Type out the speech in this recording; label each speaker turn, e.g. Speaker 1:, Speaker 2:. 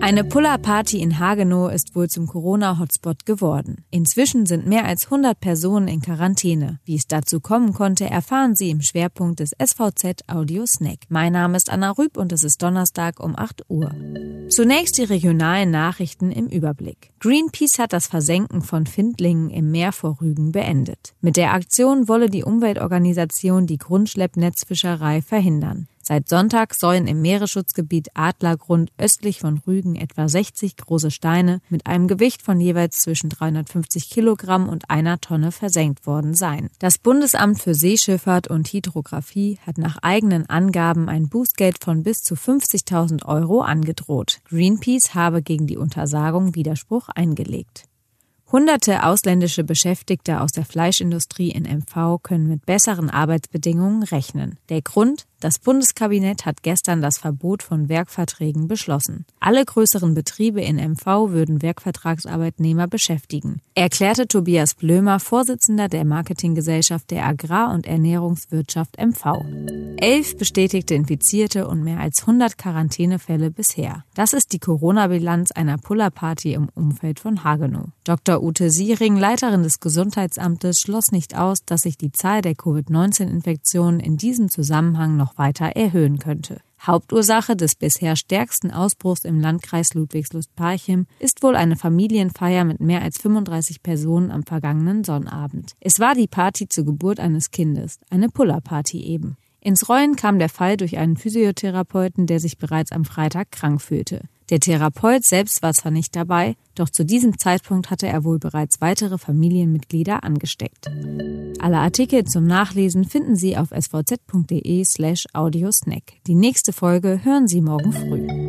Speaker 1: Eine Puller-Party in Hagenow ist wohl zum Corona-Hotspot geworden. Inzwischen sind mehr als 100 Personen in Quarantäne. Wie es dazu kommen konnte, erfahren Sie im Schwerpunkt des SVZ Audio Snack. Mein Name ist Anna Rüb und es ist Donnerstag um 8 Uhr. Zunächst die regionalen Nachrichten im Überblick. Greenpeace hat das Versenken von Findlingen im Meer vor Rügen beendet. Mit der Aktion wolle die Umweltorganisation die Grundschleppnetzfischerei verhindern. Seit Sonntag sollen im Meeresschutzgebiet Adlergrund östlich von Rügen etwa 60 große Steine mit einem Gewicht von jeweils zwischen 350 Kilogramm und einer Tonne versenkt worden sein. Das Bundesamt für Seeschifffahrt und Hydrographie hat nach eigenen Angaben ein Bußgeld von bis zu 50.000 Euro angedroht. Greenpeace habe gegen die Untersagung Widerspruch eingelegt. Hunderte ausländische Beschäftigte aus der Fleischindustrie in MV können mit besseren Arbeitsbedingungen rechnen. Der Grund? Das Bundeskabinett hat gestern das Verbot von Werkverträgen beschlossen. Alle größeren Betriebe in MV würden Werkvertragsarbeitnehmer beschäftigen, erklärte Tobias Blömer, Vorsitzender der Marketinggesellschaft der Agrar- und Ernährungswirtschaft MV. Elf bestätigte Infizierte und mehr als 100 Quarantänefälle bisher. Das ist die Corona-Bilanz einer Pullerparty im Umfeld von Hagenow. Dr. Ute Siering, Leiterin des Gesundheitsamtes, schloss nicht aus, dass sich die Zahl der Covid-19-Infektionen in diesem Zusammenhang noch noch weiter erhöhen könnte. Hauptursache des bisher stärksten Ausbruchs im Landkreis Ludwigslust-Parchim ist wohl eine Familienfeier mit mehr als 35 Personen am vergangenen Sonnabend. Es war die Party zur Geburt eines Kindes, eine Puller-Party eben. Ins Rollen kam der Fall durch einen Physiotherapeuten, der sich bereits am Freitag krank fühlte. Der Therapeut selbst war zwar nicht dabei, doch zu diesem Zeitpunkt hatte er wohl bereits weitere Familienmitglieder angesteckt. Alle Artikel zum Nachlesen finden Sie auf svz.de slash audiosnack. Die nächste Folge hören Sie morgen früh.